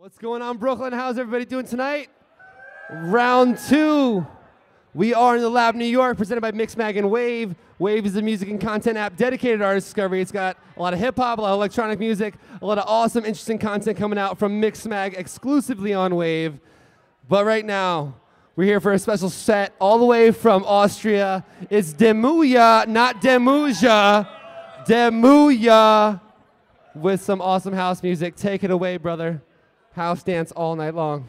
What's going on, Brooklyn? How's everybody doing tonight? Round two. We are in the lab, New York, presented by Mixmag and Wave. Wave is a music and content app dedicated to artist discovery. It's got a lot of hip hop, a lot of electronic music, a lot of awesome, interesting content coming out from Mixmag exclusively on Wave. But right now, we're here for a special set all the way from Austria. It's Demuya, not Demuja. Demuya with some awesome house music. Take it away, brother house dance all night long.